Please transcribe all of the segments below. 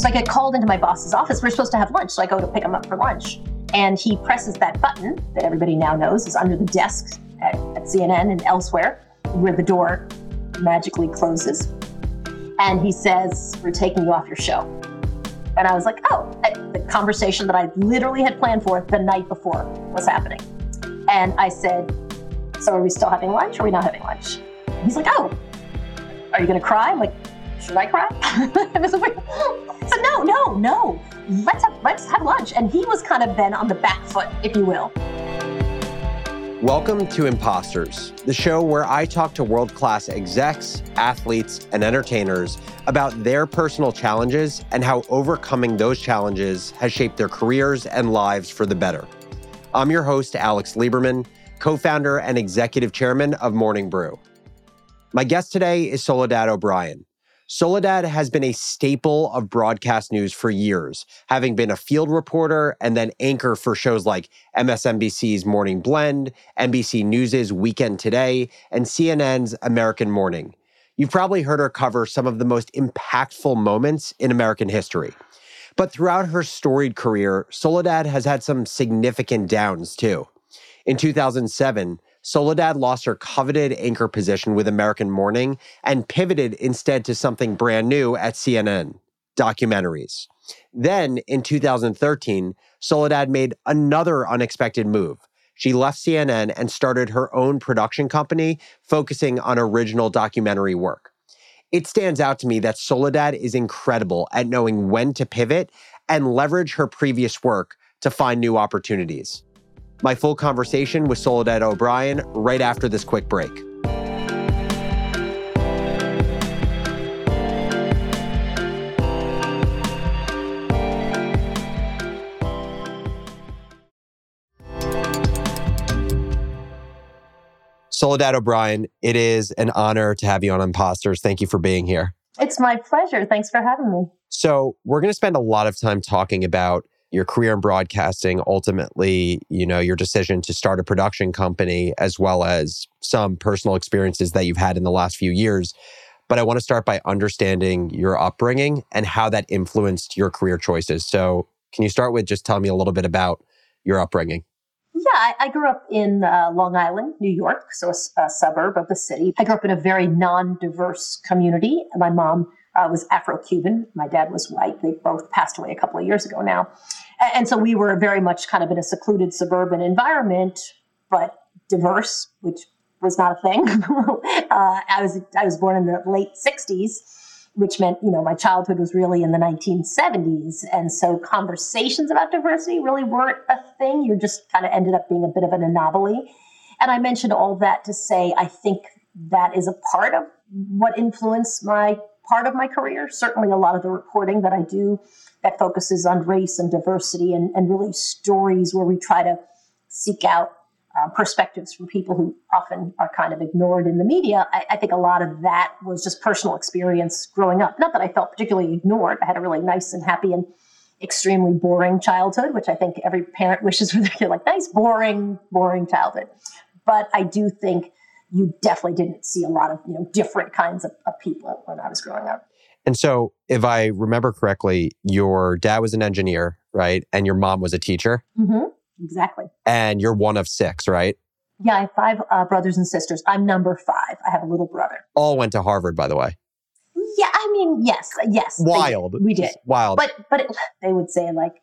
So I get called into my boss's office. We're supposed to have lunch. So I go to pick him up for lunch. And he presses that button that everybody now knows is under the desk at, at CNN and elsewhere, where the door magically closes. And he says, We're taking you off your show. And I was like, Oh, the conversation that I literally had planned for the night before was happening. And I said, So are we still having lunch or are we not having lunch? He's like, Oh, are you going to cry? I'm like, Should I cry? Said, No, no, no. Let's have, let's have lunch. And he was kind of then on the back foot, if you will. Welcome to Imposters, the show where I talk to world class execs, athletes, and entertainers about their personal challenges and how overcoming those challenges has shaped their careers and lives for the better. I'm your host, Alex Lieberman, co founder and executive chairman of Morning Brew. My guest today is Soledad O'Brien. Soledad has been a staple of broadcast news for years, having been a field reporter and then anchor for shows like MSNBC's Morning Blend, NBC News' Weekend Today, and CNN's American Morning. You've probably heard her cover some of the most impactful moments in American history. But throughout her storied career, Soledad has had some significant downs too. In 2007, Soledad lost her coveted anchor position with American Morning and pivoted instead to something brand new at CNN documentaries. Then in 2013, Soledad made another unexpected move. She left CNN and started her own production company focusing on original documentary work. It stands out to me that Soledad is incredible at knowing when to pivot and leverage her previous work to find new opportunities my full conversation with Soledad O'Brien right after this quick break. Soledad O'Brien, it is an honor to have you on Imposters. Thank you for being here. It's my pleasure. Thanks for having me. So, we're going to spend a lot of time talking about your career in broadcasting, ultimately, you know, your decision to start a production company, as well as some personal experiences that you've had in the last few years. But I want to start by understanding your upbringing and how that influenced your career choices. So, can you start with just telling me a little bit about your upbringing? Yeah, I, I grew up in uh, Long Island, New York, so a, a suburb of the city. I grew up in a very non diverse community. My mom uh, was Afro Cuban. My dad was white. They both passed away a couple of years ago now. And, and so we were very much kind of in a secluded suburban environment, but diverse, which was not a thing. uh, I was I was born in the late '60s, which meant you know my childhood was really in the 1970s, and so conversations about diversity really weren't a thing. You just kind of ended up being a bit of an anomaly. And I mentioned all that to say I think that is a part of what influenced my part of my career. Certainly, a lot of the reporting that I do that focuses on race and diversity and, and really stories where we try to seek out uh, perspectives from people who often are kind of ignored in the media. I, I, think a lot of that was just personal experience growing up. Not that I felt particularly ignored. I had a really nice and happy and extremely boring childhood, which I think every parent wishes for their kid, like nice, boring, boring childhood. But I do think you definitely didn't see a lot of you know different kinds of, of people when I was growing up. And so, if I remember correctly, your dad was an engineer, right? And your mom was a teacher. Mm-hmm. Exactly. And you're one of six, right? Yeah, I have five uh, brothers and sisters. I'm number five. I have a little brother. All went to Harvard, by the way. Yeah, I mean, yes, yes. Wild. They, we did. Wild. But but it, they would say like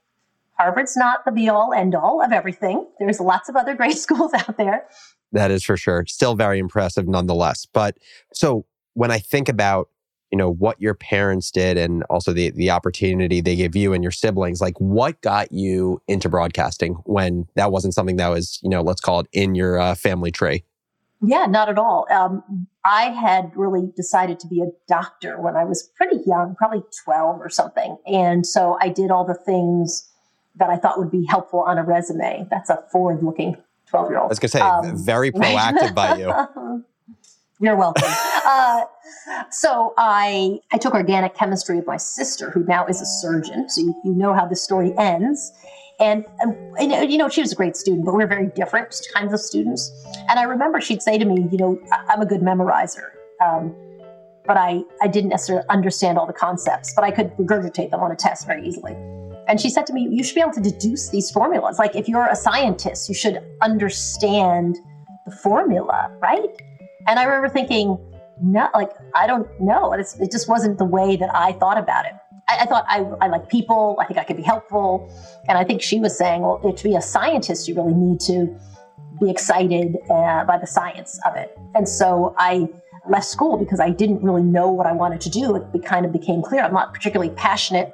Harvard's not the be all end all of everything. There's lots of other great schools out there. That is for sure. Still very impressive nonetheless. But so when I think about you know what your parents did and also the the opportunity they gave you and your siblings like what got you into broadcasting when that wasn't something that was you know let's call it in your uh, family tree yeah not at all um, i had really decided to be a doctor when i was pretty young probably 12 or something and so i did all the things that i thought would be helpful on a resume that's a forward looking 12 year old i was going to say um, very proactive by you You're welcome. uh, so I I took organic chemistry with my sister, who now is a surgeon. So you, you know how this story ends. And, um, and, you know, she was a great student, but we are very different kinds of students. And I remember she'd say to me, you know, I'm a good memorizer. Um, but I, I didn't necessarily understand all the concepts, but I could regurgitate them on a test very easily. And she said to me, You should be able to deduce these formulas. Like, if you're a scientist, you should understand the formula, right? And I remember thinking, No, like, I don't know. It's, it just wasn't the way that I thought about it. I, I thought I, I like people, I think I could be helpful. And I think she was saying, Well, to be a scientist, you really need to be excited uh, by the science of it. And so I left school because I didn't really know what I wanted to do. It kind of became clear I'm not particularly passionate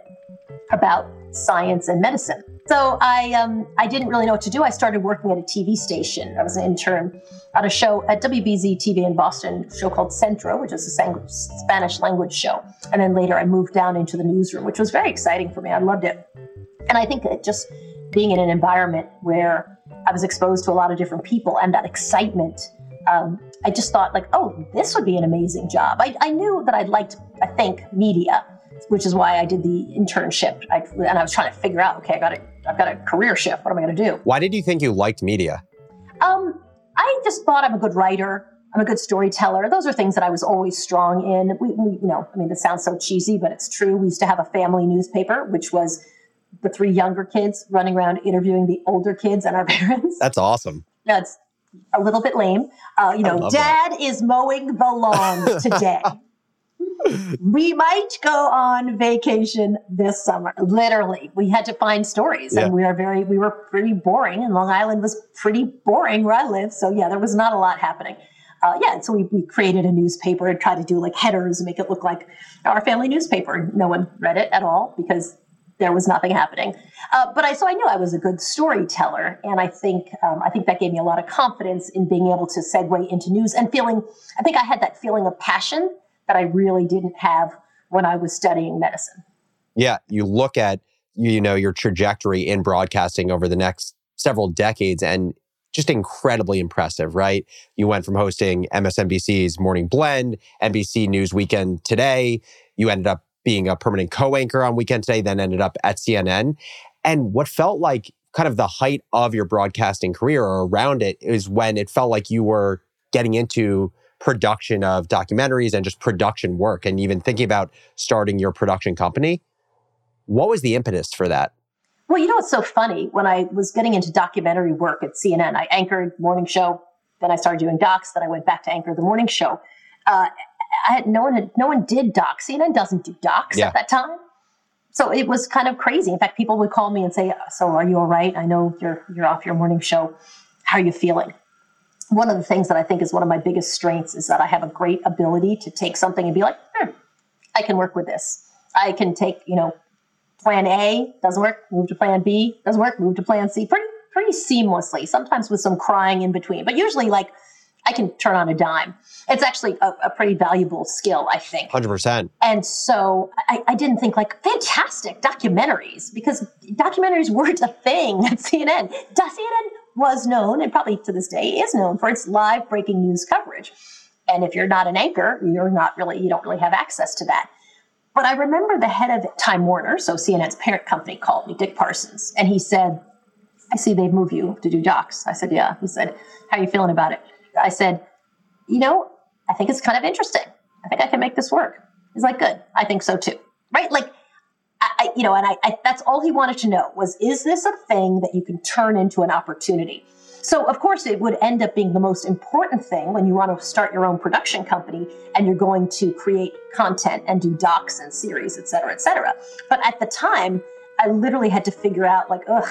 about science and medicine. So I um, I didn't really know what to do. I started working at a TV station. I was an intern on a show at WBZ TV in Boston, a show called Centro, which is a Spanish language show. And then later I moved down into the newsroom, which was very exciting for me. I loved it. And I think that just being in an environment where I was exposed to a lot of different people and that excitement um, I just thought like, oh, this would be an amazing job. I, I knew that I'd liked, I think, media, which is why I did the internship. I, and I was trying to figure out, okay, I got a, I've got a career shift. What am I going to do? Why did you think you liked media? Um, I just thought I'm a good writer. I'm a good storyteller. Those are things that I was always strong in. We, we, you know, I mean, this sounds so cheesy, but it's true. We used to have a family newspaper, which was the three younger kids running around interviewing the older kids and our parents. That's awesome. That's a little bit lame. Uh, you know, dad that. is mowing the lawn today. We might go on vacation this summer. Literally, we had to find stories, yeah. and we are very, we were pretty boring, and Long Island was pretty boring where I live. So yeah, there was not a lot happening. Uh, yeah, so we, we created a newspaper and tried to do like headers and make it look like our family newspaper. No one read it at all because there was nothing happening. Uh, but I so I knew I was a good storyteller, and I think um, I think that gave me a lot of confidence in being able to segue into news and feeling. I think I had that feeling of passion that I really didn't have when I was studying medicine. Yeah, you look at you know your trajectory in broadcasting over the next several decades, and just incredibly impressive, right? You went from hosting MSNBC's Morning Blend, NBC News Weekend Today. You ended up being a permanent co-anchor on Weekend Today, then ended up at CNN. And what felt like kind of the height of your broadcasting career or around it is when it felt like you were getting into production of documentaries and just production work and even thinking about starting your production company. What was the impetus for that? Well, you know what's so funny? When I was getting into documentary work at CNN, I anchored morning show, then I started doing docs, then I went back to anchor the morning show. Uh, I had no one had, no one did docs. CNN doesn't do docs yeah. at that time. So it was kind of crazy. In fact, people would call me and say, "So are you all right? I know you're you're off your morning show. How are you feeling?" One of the things that I think is one of my biggest strengths is that I have a great ability to take something and be like, hmm, "I can work with this. I can take you know, plan A doesn't work, move to plan B doesn't work, move to plan C." Pretty pretty seamlessly. Sometimes with some crying in between, but usually like I can turn on a dime. It's actually a, a pretty valuable skill, I think. 100%. And so I, I, didn't think like fantastic documentaries because documentaries weren't a thing at CNN. CNN was known and probably to this day is known for its live breaking news coverage. And if you're not an anchor, you're not really, you don't really have access to that. But I remember the head of Time Warner, so CNN's parent company, called me, Dick Parsons, and he said, I see they've moved you to do docs. I said, Yeah. He said, How are you feeling about it? I said, you know, I think it's kind of interesting. I think I can make this work. He's like, good. I think so too. Right? Like, I, you know, and I, I, that's all he wanted to know was, is this a thing that you can turn into an opportunity? So, of course, it would end up being the most important thing when you want to start your own production company and you're going to create content and do docs and series, et cetera, et cetera. But at the time, I literally had to figure out, like, ugh,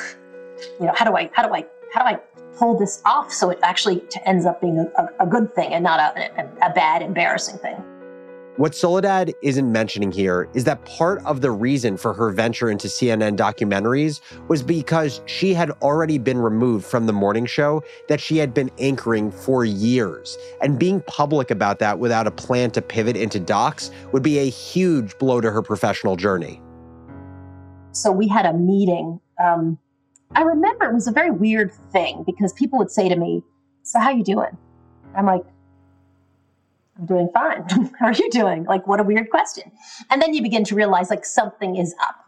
you know, how do I, how do I, how do I pull this off so it actually ends up being a, a, good thing and not a, a bad, embarrassing thing. What Soledad isn't mentioning here is that part of the reason for her venture into CNN documentaries was because she had already been removed from the morning show that she had been anchoring for years. And being public about that without a plan to pivot into docs would be a huge blow to her professional journey. So we had a meeting um, I remember it was a very weird thing because people would say to me, "So how you doing?" I'm like, "I'm doing fine. how are you doing?" Like, what a weird question. And then you begin to realize like something is up.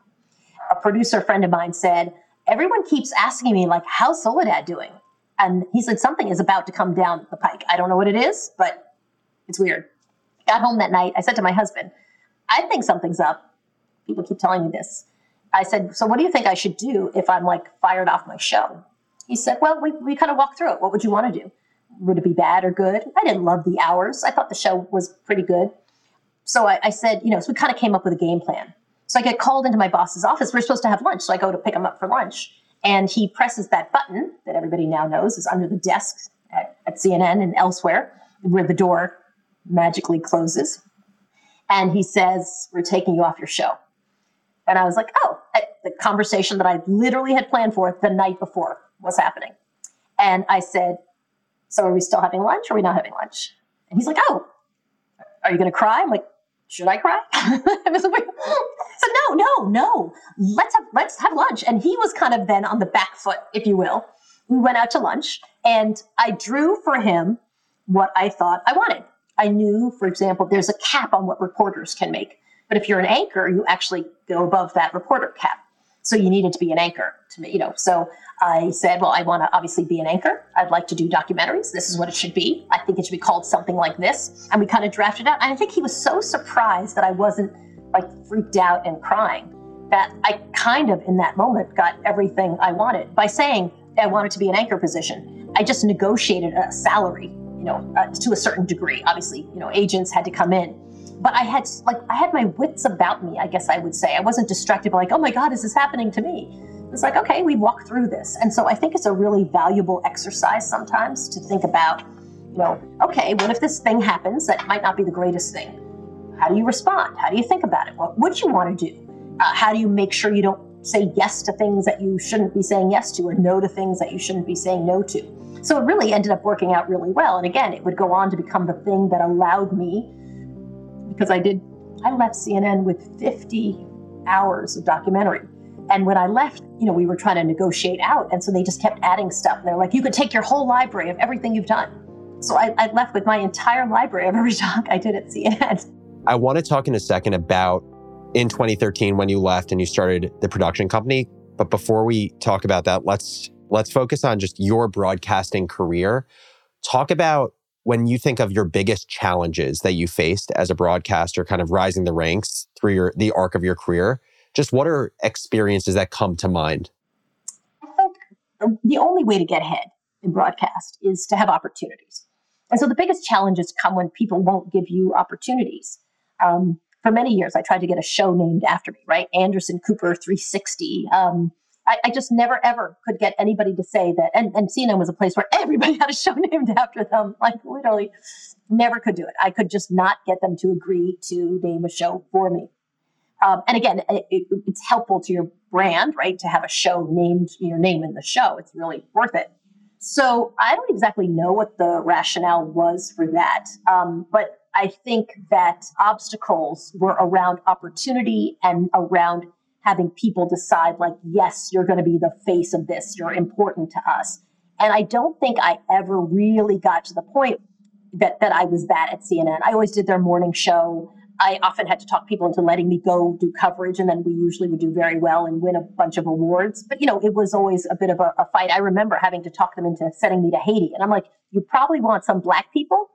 A producer friend of mine said, "Everyone keeps asking me like, how's Soledad doing?" And he said something is about to come down the pike. I don't know what it is, but it's weird. Got home that night. I said to my husband, I think something's up. People keep telling me this. I said, So what do you think I should do if I'm like fired off my show? He said, Well, we, we kind of walked through it. What would you want to do? Would it be bad or good? I didn't love the hours. I thought the show was pretty good. So I, I said, you know, so we kind of came up with a game plan. So I get called into my boss's office. We're supposed to have lunch. So I go to pick him up for lunch. And he presses that button that everybody now knows is under the desk at, at CNN and elsewhere, where the door magically closes. And he says, We're taking you off your show. And I was like, Oh, the conversation that I literally had planned for the night before was happening. And I said, So are we still having lunch or are we not having lunch? And he's like, Oh, are you going to cry? I'm like, should I cry? I so no, no, no. Let's have let's have lunch. And he was kind of then on the back foot, if you will. We went out to lunch, and I drew for him what I thought I wanted. I knew, for example, there's a cap on what reporters can make. But if you're an anchor, you actually go above that reporter cap. So you needed to be an anchor to me, you know. So I said, well, I want to obviously be an anchor. I'd like to do documentaries. This is what it should be. I think it should be called something like this. And we kind of drafted out. And I think he was so surprised that I wasn't like freaked out and crying that I kind of in that moment got everything I wanted by saying I wanted to be an anchor position. I just negotiated a salary, you know, uh, to a certain degree. Obviously, you know, agents had to come in but I had like I had my wits about me, I guess I would say. I wasn't distracted by like, oh my God, is this happening to me? It's like, okay, we walk through this. And so I think it's a really valuable exercise sometimes to think about, you know, okay, what if this thing happens that might not be the greatest thing? How do you respond? How do you think about it? What would you want to do? Uh, how do you make sure you don't say yes to things that you shouldn't be saying yes to or no to things that you shouldn't be saying no to? So it really ended up working out really well. And again, it would go on to become the thing that allowed me because I did, I left CNN with 50 hours of documentary. And when I left, you know, we were trying to negotiate out. And so they just kept adding stuff. And they're like, you could take your whole library of everything you've done. So I, I left with my entire library of every doc I did at CNN. I want to talk in a second about in 2013 when you left and you started the production company. But before we talk about that, let's let's focus on just your broadcasting career. Talk about when you think of your biggest challenges that you faced as a broadcaster, kind of rising the ranks through your the arc of your career, just what are experiences that come to mind? I think the only way to get ahead in broadcast is to have opportunities. And so the biggest challenges come when people won't give you opportunities. Um, for many years, I tried to get a show named after me, right? Anderson Cooper 360. Um, I, I, just never ever could get anybody to say that. And, and CNN was a place where everybody had a show named after them. Like literally, never could do it. I could just not get them to agree to name a show for me. Um, and again, it, it, it's helpful to your brand, right, to have a show named your name in the show. It's really worth it. So I don't exactly know what the rationale was for that, um, but I think that obstacles were around opportunity and around having people decide like yes you're going to be the face of this you're important to us. And i don't think i ever really got to the point that that i was that at cnn i always did their morning show. I often had to talk people into letting me go do coverage and then we usually would do very well and win a bunch of awards. But you know it was always a bit of a, a fight. I remember having to talk them into sending me to haiti and i'm like you probably want some black people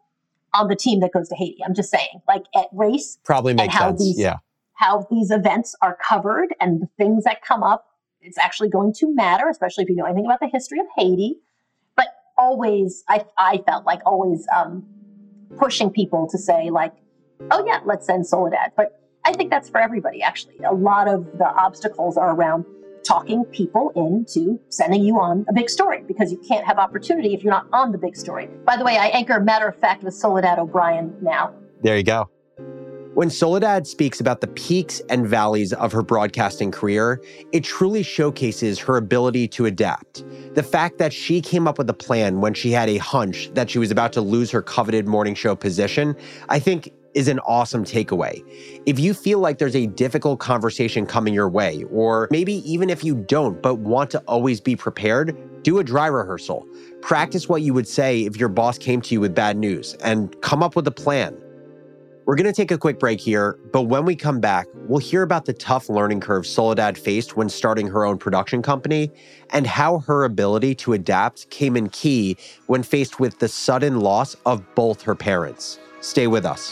on the team that goes to haiti. I'm just saying like at race probably makes sense. these, yeah how these events are covered and the things that come up. It's actually going to matter, especially if you know anything about the history of Haiti. But always, I, I felt like always um, pushing people to say, like, oh, yeah, let's send Soledad. But I think that's for everybody, actually. A lot of the obstacles are around talking people into sending you on a big story because you can't have opportunity if you're not on the big story. By the way, I anchor Matter of Fact with Soledad O'Brien now. There you go. When Soledad speaks about the peaks and valleys of her broadcasting career, it truly showcases her ability to adapt. The fact that she came up with a plan when she had a hunch that she was about to lose her coveted morning show position, I think is an awesome takeaway. If you feel like there's a difficult conversation coming your way, or maybe even if you don't but want to always be prepared, do a dry rehearsal. Practice what you would say if your boss came to you with bad news and come up with a plan. We're going to take a quick break here, but when we come back, we'll hear about the tough learning curve Soledad faced when starting her own production company and how her ability to adapt came in key when faced with the sudden loss of both her parents. Stay with us.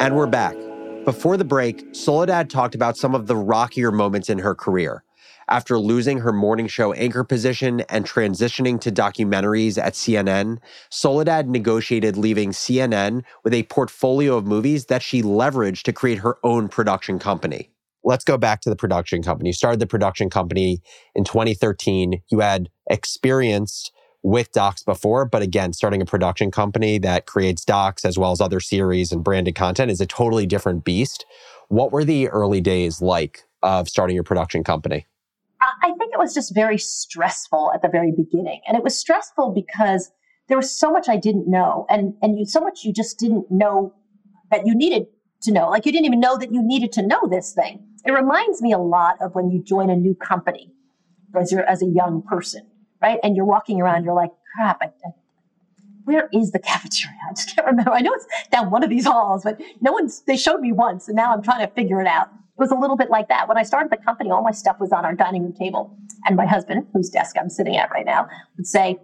And we're back. Before the break, Soledad talked about some of the rockier moments in her career. After losing her morning show anchor position and transitioning to documentaries at CNN, Soledad negotiated leaving CNN with a portfolio of movies that she leveraged to create her own production company. Let's go back to the production company. You started the production company in 2013. You had experienced with docs before, but again, starting a production company that creates docs as well as other series and branded content is a totally different beast. What were the early days like of starting your production company? I think it was just very stressful at the very beginning. And it was stressful because there was so much I didn't know and, and you, so much you just didn't know that you needed to know. Like you didn't even know that you needed to know this thing. It reminds me a lot of when you join a new company as, you're, as a young person right? And you're walking around, you're like, crap, I, I, where is the cafeteria? I just can't remember. I know it's down one of these halls, but no one's, they showed me once and now I'm trying to figure it out. It was a little bit like that. When I started the company, all my stuff was on our dining room table. And my husband, whose desk I'm sitting at right now, would say,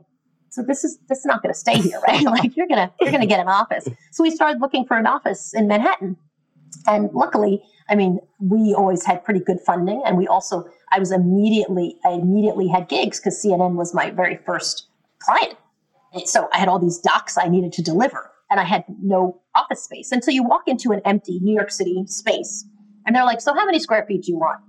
so this is this is not going to stay here, right? like you're gonna you're gonna get an office. So we started looking for an office in Manhattan, and luckily, I mean, we always had pretty good funding, and we also I was immediately, I immediately had gigs because CNN was my very first client. And so I had all these docs I needed to deliver and I had no office space. And so you walk into an empty New York City space and they're like, so how many square feet do you want?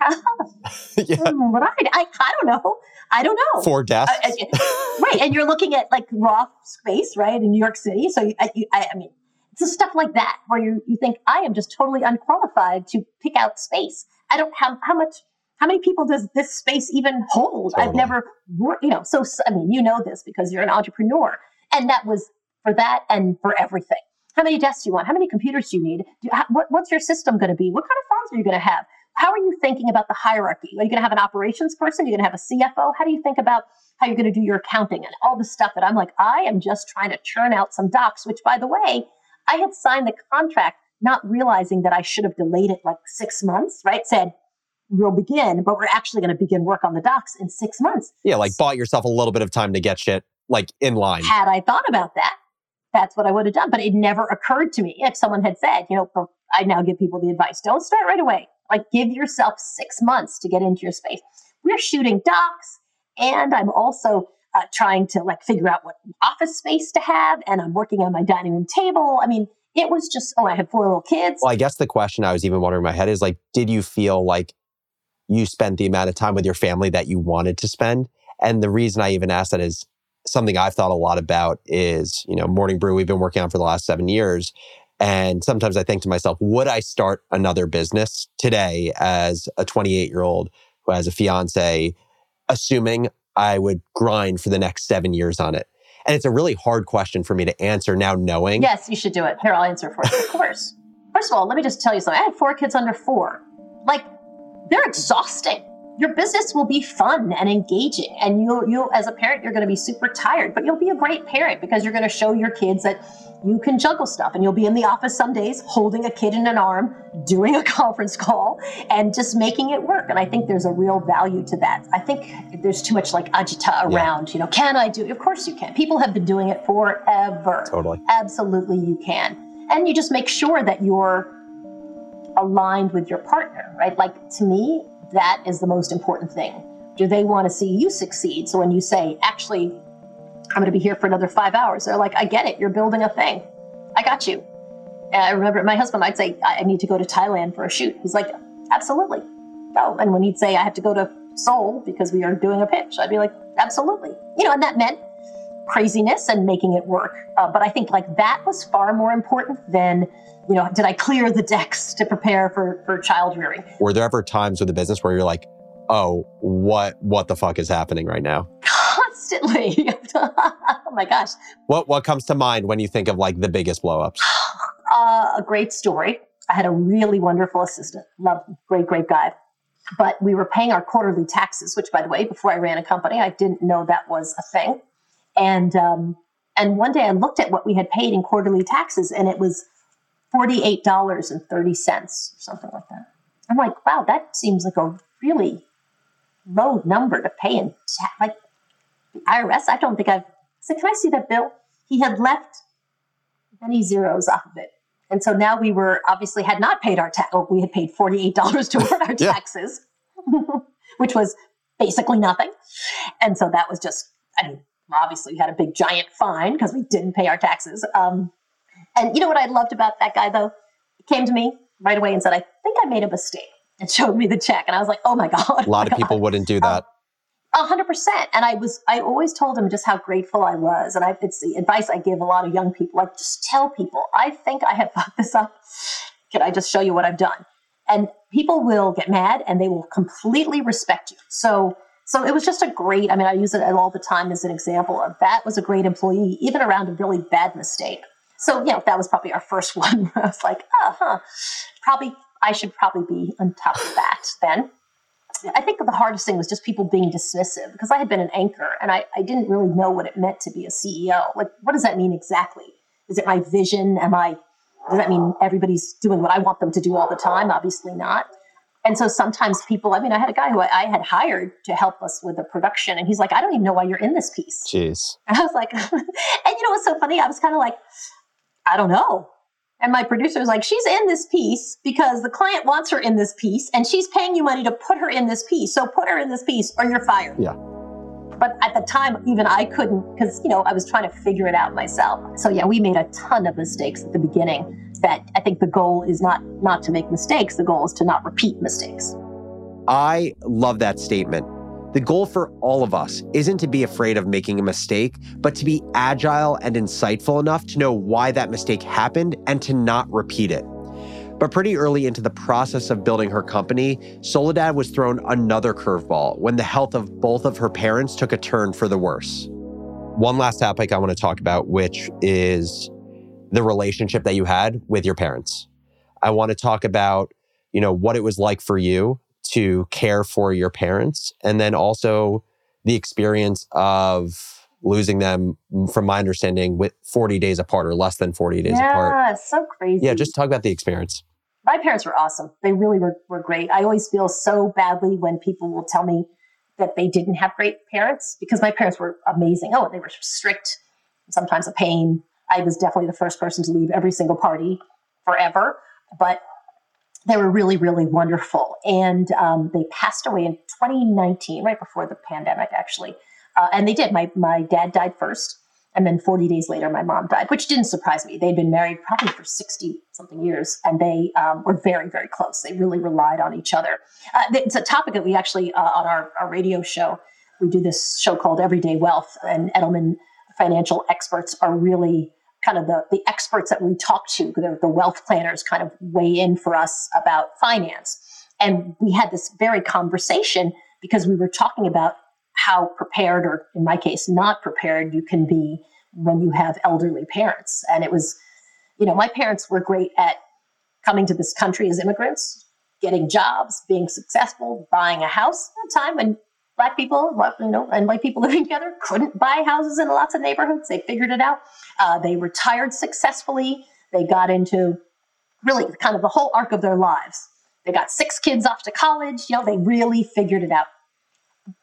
yeah. Hmm, what I, I, I don't know. I don't know. Four desks. I, I, right. And you're looking at like raw space, right, in New York City. So you, I, I mean, it's stuff like that where you, you think I am just totally unqualified to pick out space. I don't have how much how many people does this space even hold? Totally. I've never worked, you know, so, I mean, you know this because you're an entrepreneur. And that was for that and for everything. How many desks do you want? How many computers do you need? Do, how, what, what's your system going to be? What kind of phones are you going to have? How are you thinking about the hierarchy? Are you going to have an operations person? Are you going to have a CFO? How do you think about how you're going to do your accounting and all the stuff that I'm like, I am just trying to churn out some docs, which by the way, I had signed the contract not realizing that I should have delayed it like six months, right? Said, we'll begin, but we're actually going to begin work on the docs in six months. Yeah, like bought yourself a little bit of time to get shit like in line. Had I thought about that, that's what I would have done. But it never occurred to me if someone had said, you know, I now give people the advice don't start right away. Like give yourself six months to get into your space. We're shooting docs, and I'm also uh, trying to like figure out what office space to have, and I'm working on my dining room table. I mean, it was just, oh, I had four little kids. Well, I guess the question I was even wondering in my head is like, did you feel like you spent the amount of time with your family that you wanted to spend. And the reason I even asked that is something I've thought a lot about is, you know, Morning Brew we've been working on for the last seven years. And sometimes I think to myself, would I start another business today as a 28 year old who has a fiance, assuming I would grind for the next seven years on it? And it's a really hard question for me to answer now knowing. Yes, you should do it. Here, I'll answer for you. Of course. First of all, let me just tell you something. I have four kids under four. Like, they're exhausting. Your business will be fun and engaging, and you'll, you as a parent, you're going to be super tired, but you'll be a great parent because you're going to show your kids that you can juggle stuff, and you'll be in the office some days holding a kid in an arm, doing a conference call, and just making it work. And I think there's a real value to that. I think there's too much like agita around. Yeah. You know, can I do? It? Of course you can. People have been doing it forever. Totally. Absolutely, you can. And you just make sure that you're aligned with your partner, right? Like to me, that is the most important thing. Do they want to see you succeed? So when you say, actually, I'm going to be here for another five hours, they're like, I get it. You're building a thing. I got you. And I remember my husband, I'd say, I need to go to Thailand for a shoot. He's like, absolutely. Oh, and when he'd say, I have to go to Seoul because we are doing a pitch, I'd be like, absolutely. You know, and that meant craziness and making it work. Uh, but I think like that was far more important than, you know, did I clear the decks to prepare for, for child rearing? Were there ever times with the business where you're like, oh, what what the fuck is happening right now? Constantly. oh my gosh. What what comes to mind when you think of like the biggest blowups? Uh, a great story. I had a really wonderful assistant. Love, great, great guy. But we were paying our quarterly taxes, which, by the way, before I ran a company, I didn't know that was a thing. And um, and one day I looked at what we had paid in quarterly taxes, and it was forty eight dollars and thirty cents or something like that. I'm like, wow, that seems like a really low number to pay in ta- like the IRS. I don't think I've said, can I see that bill? He had left many zeros off of it. And so now we were obviously had not paid our tax. Oh, we had paid $48 toward our Yeah. taxes, which was basically nothing. And so that was just, I mean, obviously we had a big giant fine because we didn't pay our taxes. Um, and you know what I loved about that guy though? He came to me right away and said, I think I made a mistake and showed me the check. And I was like, oh my God. A lot of people wouldn't do that. Um, a hundred percent. And I was, I always told him just how grateful I was. And I, it's the advice I give a lot of young people, like just tell people, I think I have fucked this up. Can I just show you what I've done? And people will get mad and they will completely respect you. So, so it was just a great, I mean, I use it all the time as an example of that was a great employee, even around a really bad mistake. So, you know, that was probably our first one where I was like, oh, huh, probably, I should probably be on top of that then. I think the hardest thing was just people being dismissive because I had been an anchor and I, I didn't really know what it meant to be a CEO. Like, what does that mean exactly? Is it my vision? Am I, does that mean everybody's doing what I want them to do all the time? Obviously not. And so sometimes people, I mean, I had a guy who I, I had hired to help us with the production, and he's like, I don't even know why you're in this piece. Jeez. And I was like, and you know what's so funny? I was kind of like, I don't know. And my producer was like, she's in this piece because the client wants her in this piece and she's paying you money to put her in this piece. So put her in this piece or you're fired. Yeah. But at the time, even I couldn't because, you know, I was trying to figure it out myself. So yeah, we made a ton of mistakes at the beginning that I think the goal is not not to make mistakes. The goal is to not repeat mistakes. I love that statement. The goal for all of us isn't to be afraid of making a mistake, but to be agile and insightful enough to know why that mistake happened and to not repeat it. But pretty early into the process of building her company, Soledad was thrown another curveball when the health of both of her parents took a turn for the worse. One last topic I want to talk about, which is the relationship that you had with your parents. I want to talk about, you know, what it was like for you to care for your parents and then also the experience of losing them from my understanding with 40 days apart or less than 40 days yeah, apart. so crazy. Yeah, just talk about the experience. my parents were awesome. They really were, were great. I always feel so badly when people will tell me that they didn't have great parents because my parents were amazing. Oh, they were strict, sometimes a pain. I was definitely the first person to leave every single party forever, but they were really, really wonderful. And um, they passed away in 2019, right before the pandemic, actually. Uh, and they did. My, my dad died first. And then 40 days later, my mom died, which didn't surprise me. They'd been married probably for 60 something years, and they um, were very, very close. They really relied on each other. Uh, it's a topic that we actually, uh, on our, our radio show, we do this show called Everyday Wealth, and Edelman financial experts are really kind of the, the experts that we talk to, the, the wealth planners kind of weigh in for us about finance. And we had this very conversation because we were talking about how prepared, or in my case, not prepared you can be when you have elderly parents. And it was, you know, my parents were great at coming to this country as immigrants, getting jobs, being successful, buying a house at a time when black people, you know, and white people living together couldn't buy houses in lots of neighborhoods. They figured it out. Uh, they retired successfully. They got into really kind of the whole arc of their lives. They got six kids off to college. You know, they really figured it out.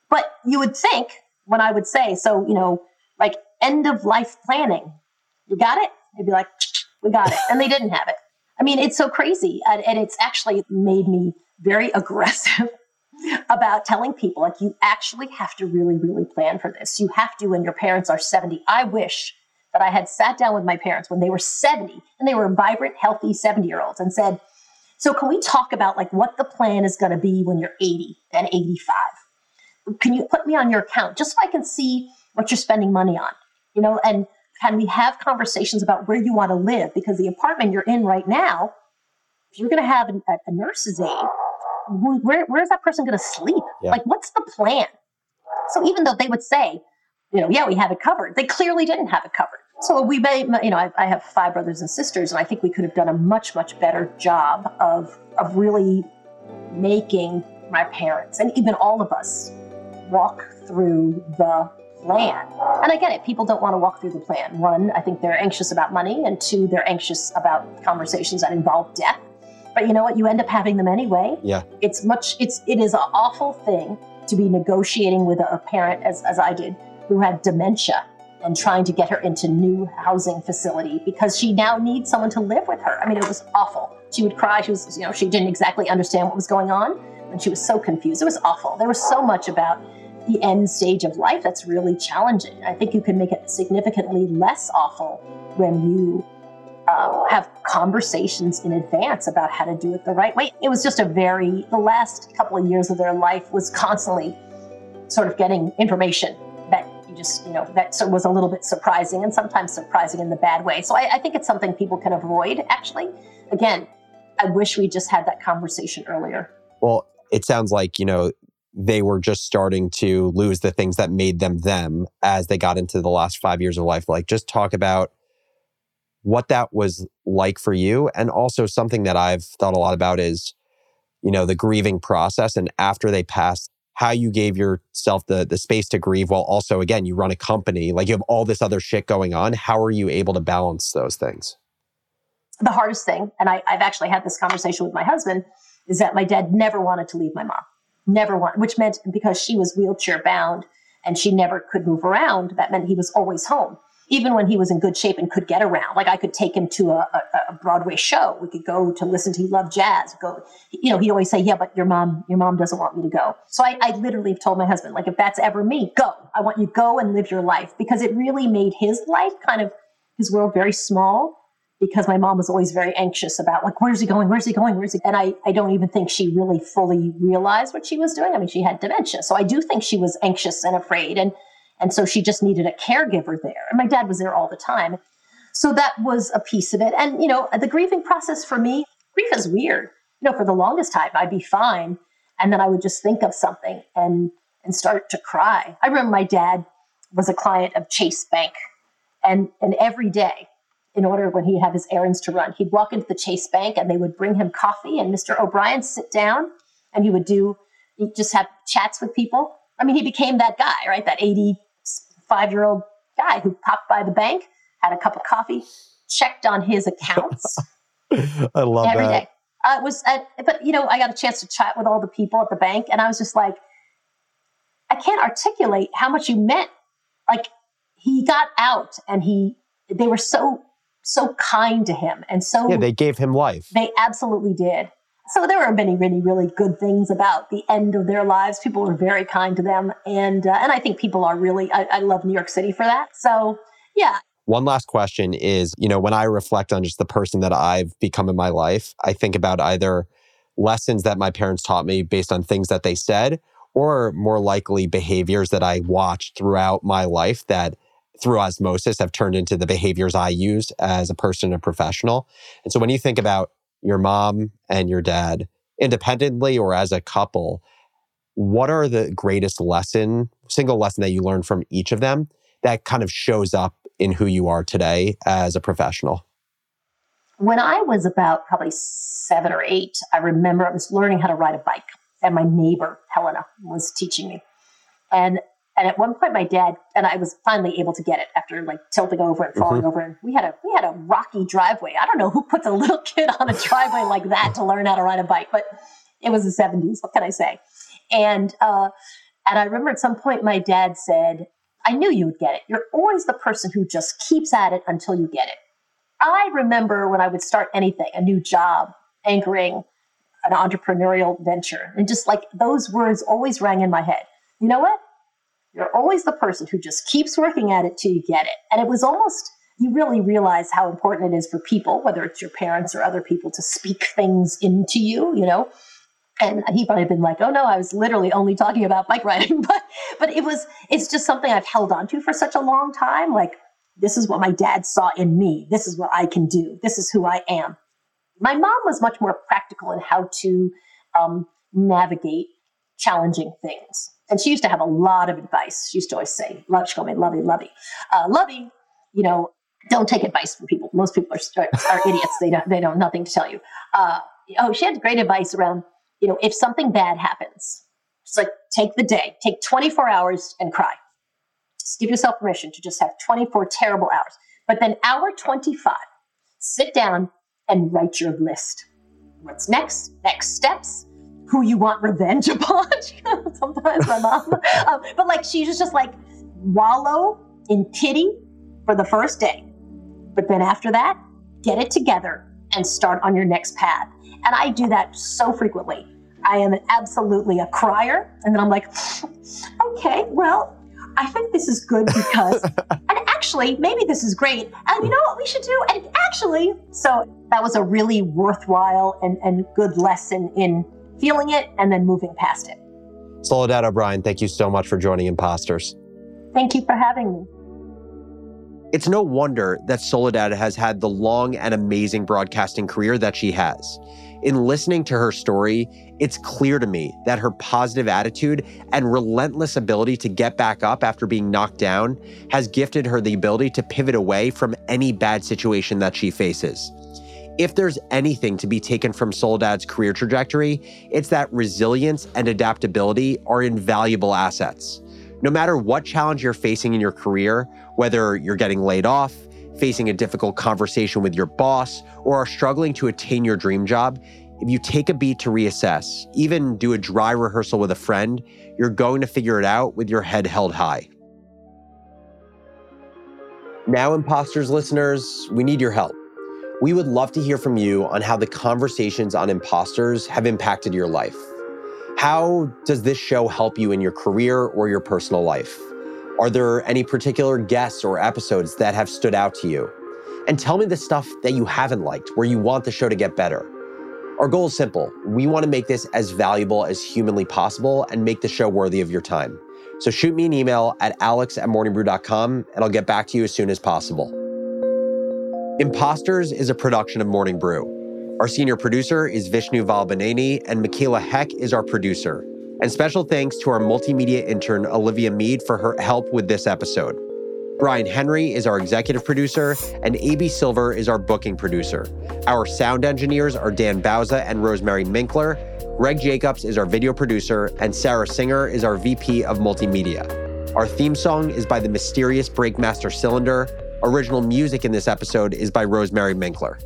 But you would think when I would say, so, you know, like end of life planning, you got it? They'd be like, we got it. And they didn't have it. I mean, it's so crazy. And, and it's actually made me very aggressive about telling people, like, you actually have to really, really plan for this. You have to when your parents are 70. I wish that I had sat down with my parents when they were 70 and they were vibrant, healthy 70 year olds and said, So, can we talk about like what the plan is going to be when you're 80 and 85? Can you put me on your account just so I can see what you're spending money on? You know, and can we have conversations about where you want to live? Because the apartment you're in right now, if you're going to have a, a nurse's aide, where, where's that person going to sleep? Yeah. Like, what's the plan? So even though they would say, you know, yeah, we have it covered, they clearly didn't have it covered. So we made, you know, I, I have five brothers and sisters, and I think we could have done a much, much better job of of really making my parents and even all of us walk through the plan. And I get it, people don't want to walk through the plan. One, I think they're anxious about money, and two, they're anxious about conversations that involve death. But you know what? You end up having them anyway. Yeah. It's much it's it is an awful thing to be negotiating with a parent as, as I did who had dementia and trying to get her into new housing facility because she now needs someone to live with her. I mean, it was awful. She would cry. She was, you know, she didn't exactly understand what was going on, and she was so confused. It was awful. There was so much about the end stage of life that's really challenging. I think you can make it significantly less awful when you um, have conversations in advance about how to do it the right way. It was just a very, the last couple of years of their life was constantly sort of getting information that you just, you know, that was a little bit surprising and sometimes surprising in the bad way. So I, I think it's something people can avoid, actually. Again, I wish we just had that conversation earlier. Well, it sounds like, you know, they were just starting to lose the things that made them them as they got into the last five years of life. Like, just talk about what that was like for you. And also something that I've thought a lot about is, you know, the grieving process. And after they passed, how you gave yourself the, the space to grieve while also, again, you run a company, like you have all this other shit going on. How are you able to balance those things? The hardest thing, and I, I've actually had this conversation with my husband, is that my dad never wanted to leave my mom. Never wanted, which meant because she was wheelchair bound and she never could move around, that meant he was always home even when he was in good shape and could get around. Like I could take him to a, a, a, Broadway show. We could go to listen to. He loved jazz. Go, you know, he'd always say, "Yeah, but your mom, your mom doesn't want me to go." So I, I literally told my husband, like, if that's ever me, go. I want you to go and live your life because it really made his life kind of his world very small. Because my mom was always very anxious about like, where's he going? Where's he going? Where's he? And I, I don't even think she really fully realized what she was doing. I mean, she had dementia, so I do think she was anxious and afraid. And and so she just needed a caregiver there. And my dad was there all the time. So that was a piece of it. And, you know, the grieving process for me, grief is weird. You know, for the longest time, I'd be fine. And then I would just think of something and, and start to cry. I remember my dad was a client of Chase Bank. And, and every day, in order when he had his errands to run, he'd walk into the Chase Bank and they would bring him coffee and Mr. O'Brien sit down and he would do, he'd just have chats with people. I mean, he became that guy, right? That 80 five year old guy who popped by the bank, had a cup of coffee, checked on his accounts. I love every that. day. Uh, it was, uh, but you know, I got a chance to chat with all the people at the bank, and I was just like, I can't articulate how much you meant. Like he got out, and he, they were so, so kind to him, and so yeah, they gave him life. They absolutely did. So there were many, many really good things about the end of their lives. People were very kind to them, and uh, and I think people are really. I, I love New York City for that. So yeah. One last question is, you know, when I reflect on just the person that I've become in my life, I think about either lessons that my parents taught me based on things that they said, or more likely behaviors that I watched throughout my life that through osmosis have turned into the behaviors I use as a person and professional. And so when you think about your mom and your dad independently or as a couple, what are the greatest lesson, single lesson that you learned from each of them that kind of shows up in who you are today as a professional? When I was about probably seven or eight, I remember I was learning how to ride a bike, and my neighbor, Helena, was teaching me. And and at one point, my dad and I was finally able to get it after like tilting over and falling mm-hmm. over. And we had a we had a rocky driveway. I don't know who puts a little kid on a driveway like that to learn how to ride a bike, but it was the seventies. What can I say? And uh, and I remember at some point my dad said, "I knew you would get it. You're always the person who just keeps at it until you get it." I remember when I would start anything, a new job, anchoring an entrepreneurial venture, and just like those words always rang in my head. You know what? You're always the person who just keeps working at it till you get it. And it was almost you really realize how important it is for people, whether it's your parents or other people, to speak things into you, you know. And he probably been like, "Oh no, I was literally only talking about bike riding," but but it was it's just something I've held on to for such a long time. Like this is what my dad saw in me. This is what I can do. This is who I am. My mom was much more practical in how to um, navigate challenging things. And she used to have a lot of advice. She used to always say, love, she called me Lovey, Lovey. Uh, Lovey, you know, don't take advice from people. Most people are, are idiots. They don't, they don't nothing to tell you. Uh, oh, she had great advice around, you know, if something bad happens, it's like take the day, take 24 hours and cry. Just give yourself permission to just have 24 terrible hours. But then hour 25, sit down and write your list. What's next? Next steps? Who you want revenge upon? Sometimes my mom. um, but like she was just like wallow in pity for the first day. But then after that, get it together and start on your next path. And I do that so frequently. I am absolutely a crier. And then I'm like, okay, well, I think this is good because, and actually, maybe this is great. And you know what we should do? And actually, so that was a really worthwhile and, and good lesson in feeling it and then moving past it. Soledad O'Brien, thank you so much for joining Imposters. Thank you for having me. It's no wonder that Soledad has had the long and amazing broadcasting career that she has. In listening to her story, it's clear to me that her positive attitude and relentless ability to get back up after being knocked down has gifted her the ability to pivot away from any bad situation that she faces. If there's anything to be taken from Soledad's career trajectory, it's that resilience and adaptability are invaluable assets. No matter what challenge you're facing in your career, whether you're getting laid off, facing a difficult conversation with your boss, or are struggling to attain your dream job, if you take a beat to reassess, even do a dry rehearsal with a friend, you're going to figure it out with your head held high. Now, imposters listeners, we need your help. We would love to hear from you on how the conversations on imposters have impacted your life. How does this show help you in your career or your personal life? Are there any particular guests or episodes that have stood out to you? And tell me the stuff that you haven't liked, where you want the show to get better. Our goal is simple. We want to make this as valuable as humanly possible and make the show worthy of your time. So shoot me an email at alex at morningbrew.com and I'll get back to you as soon as possible. Imposters is a production of Morning Brew. Our senior producer is Vishnu Valbaneni, and Michaela Heck is our producer. And special thanks to our multimedia intern, Olivia Mead, for her help with this episode. Brian Henry is our executive producer, and AB Silver is our booking producer. Our sound engineers are Dan Bauza and Rosemary Minkler. Greg Jacobs is our video producer, and Sarah Singer is our VP of Multimedia. Our theme song is by the mysterious Breakmaster Cylinder. Original music in this episode is by Rosemary Minkler.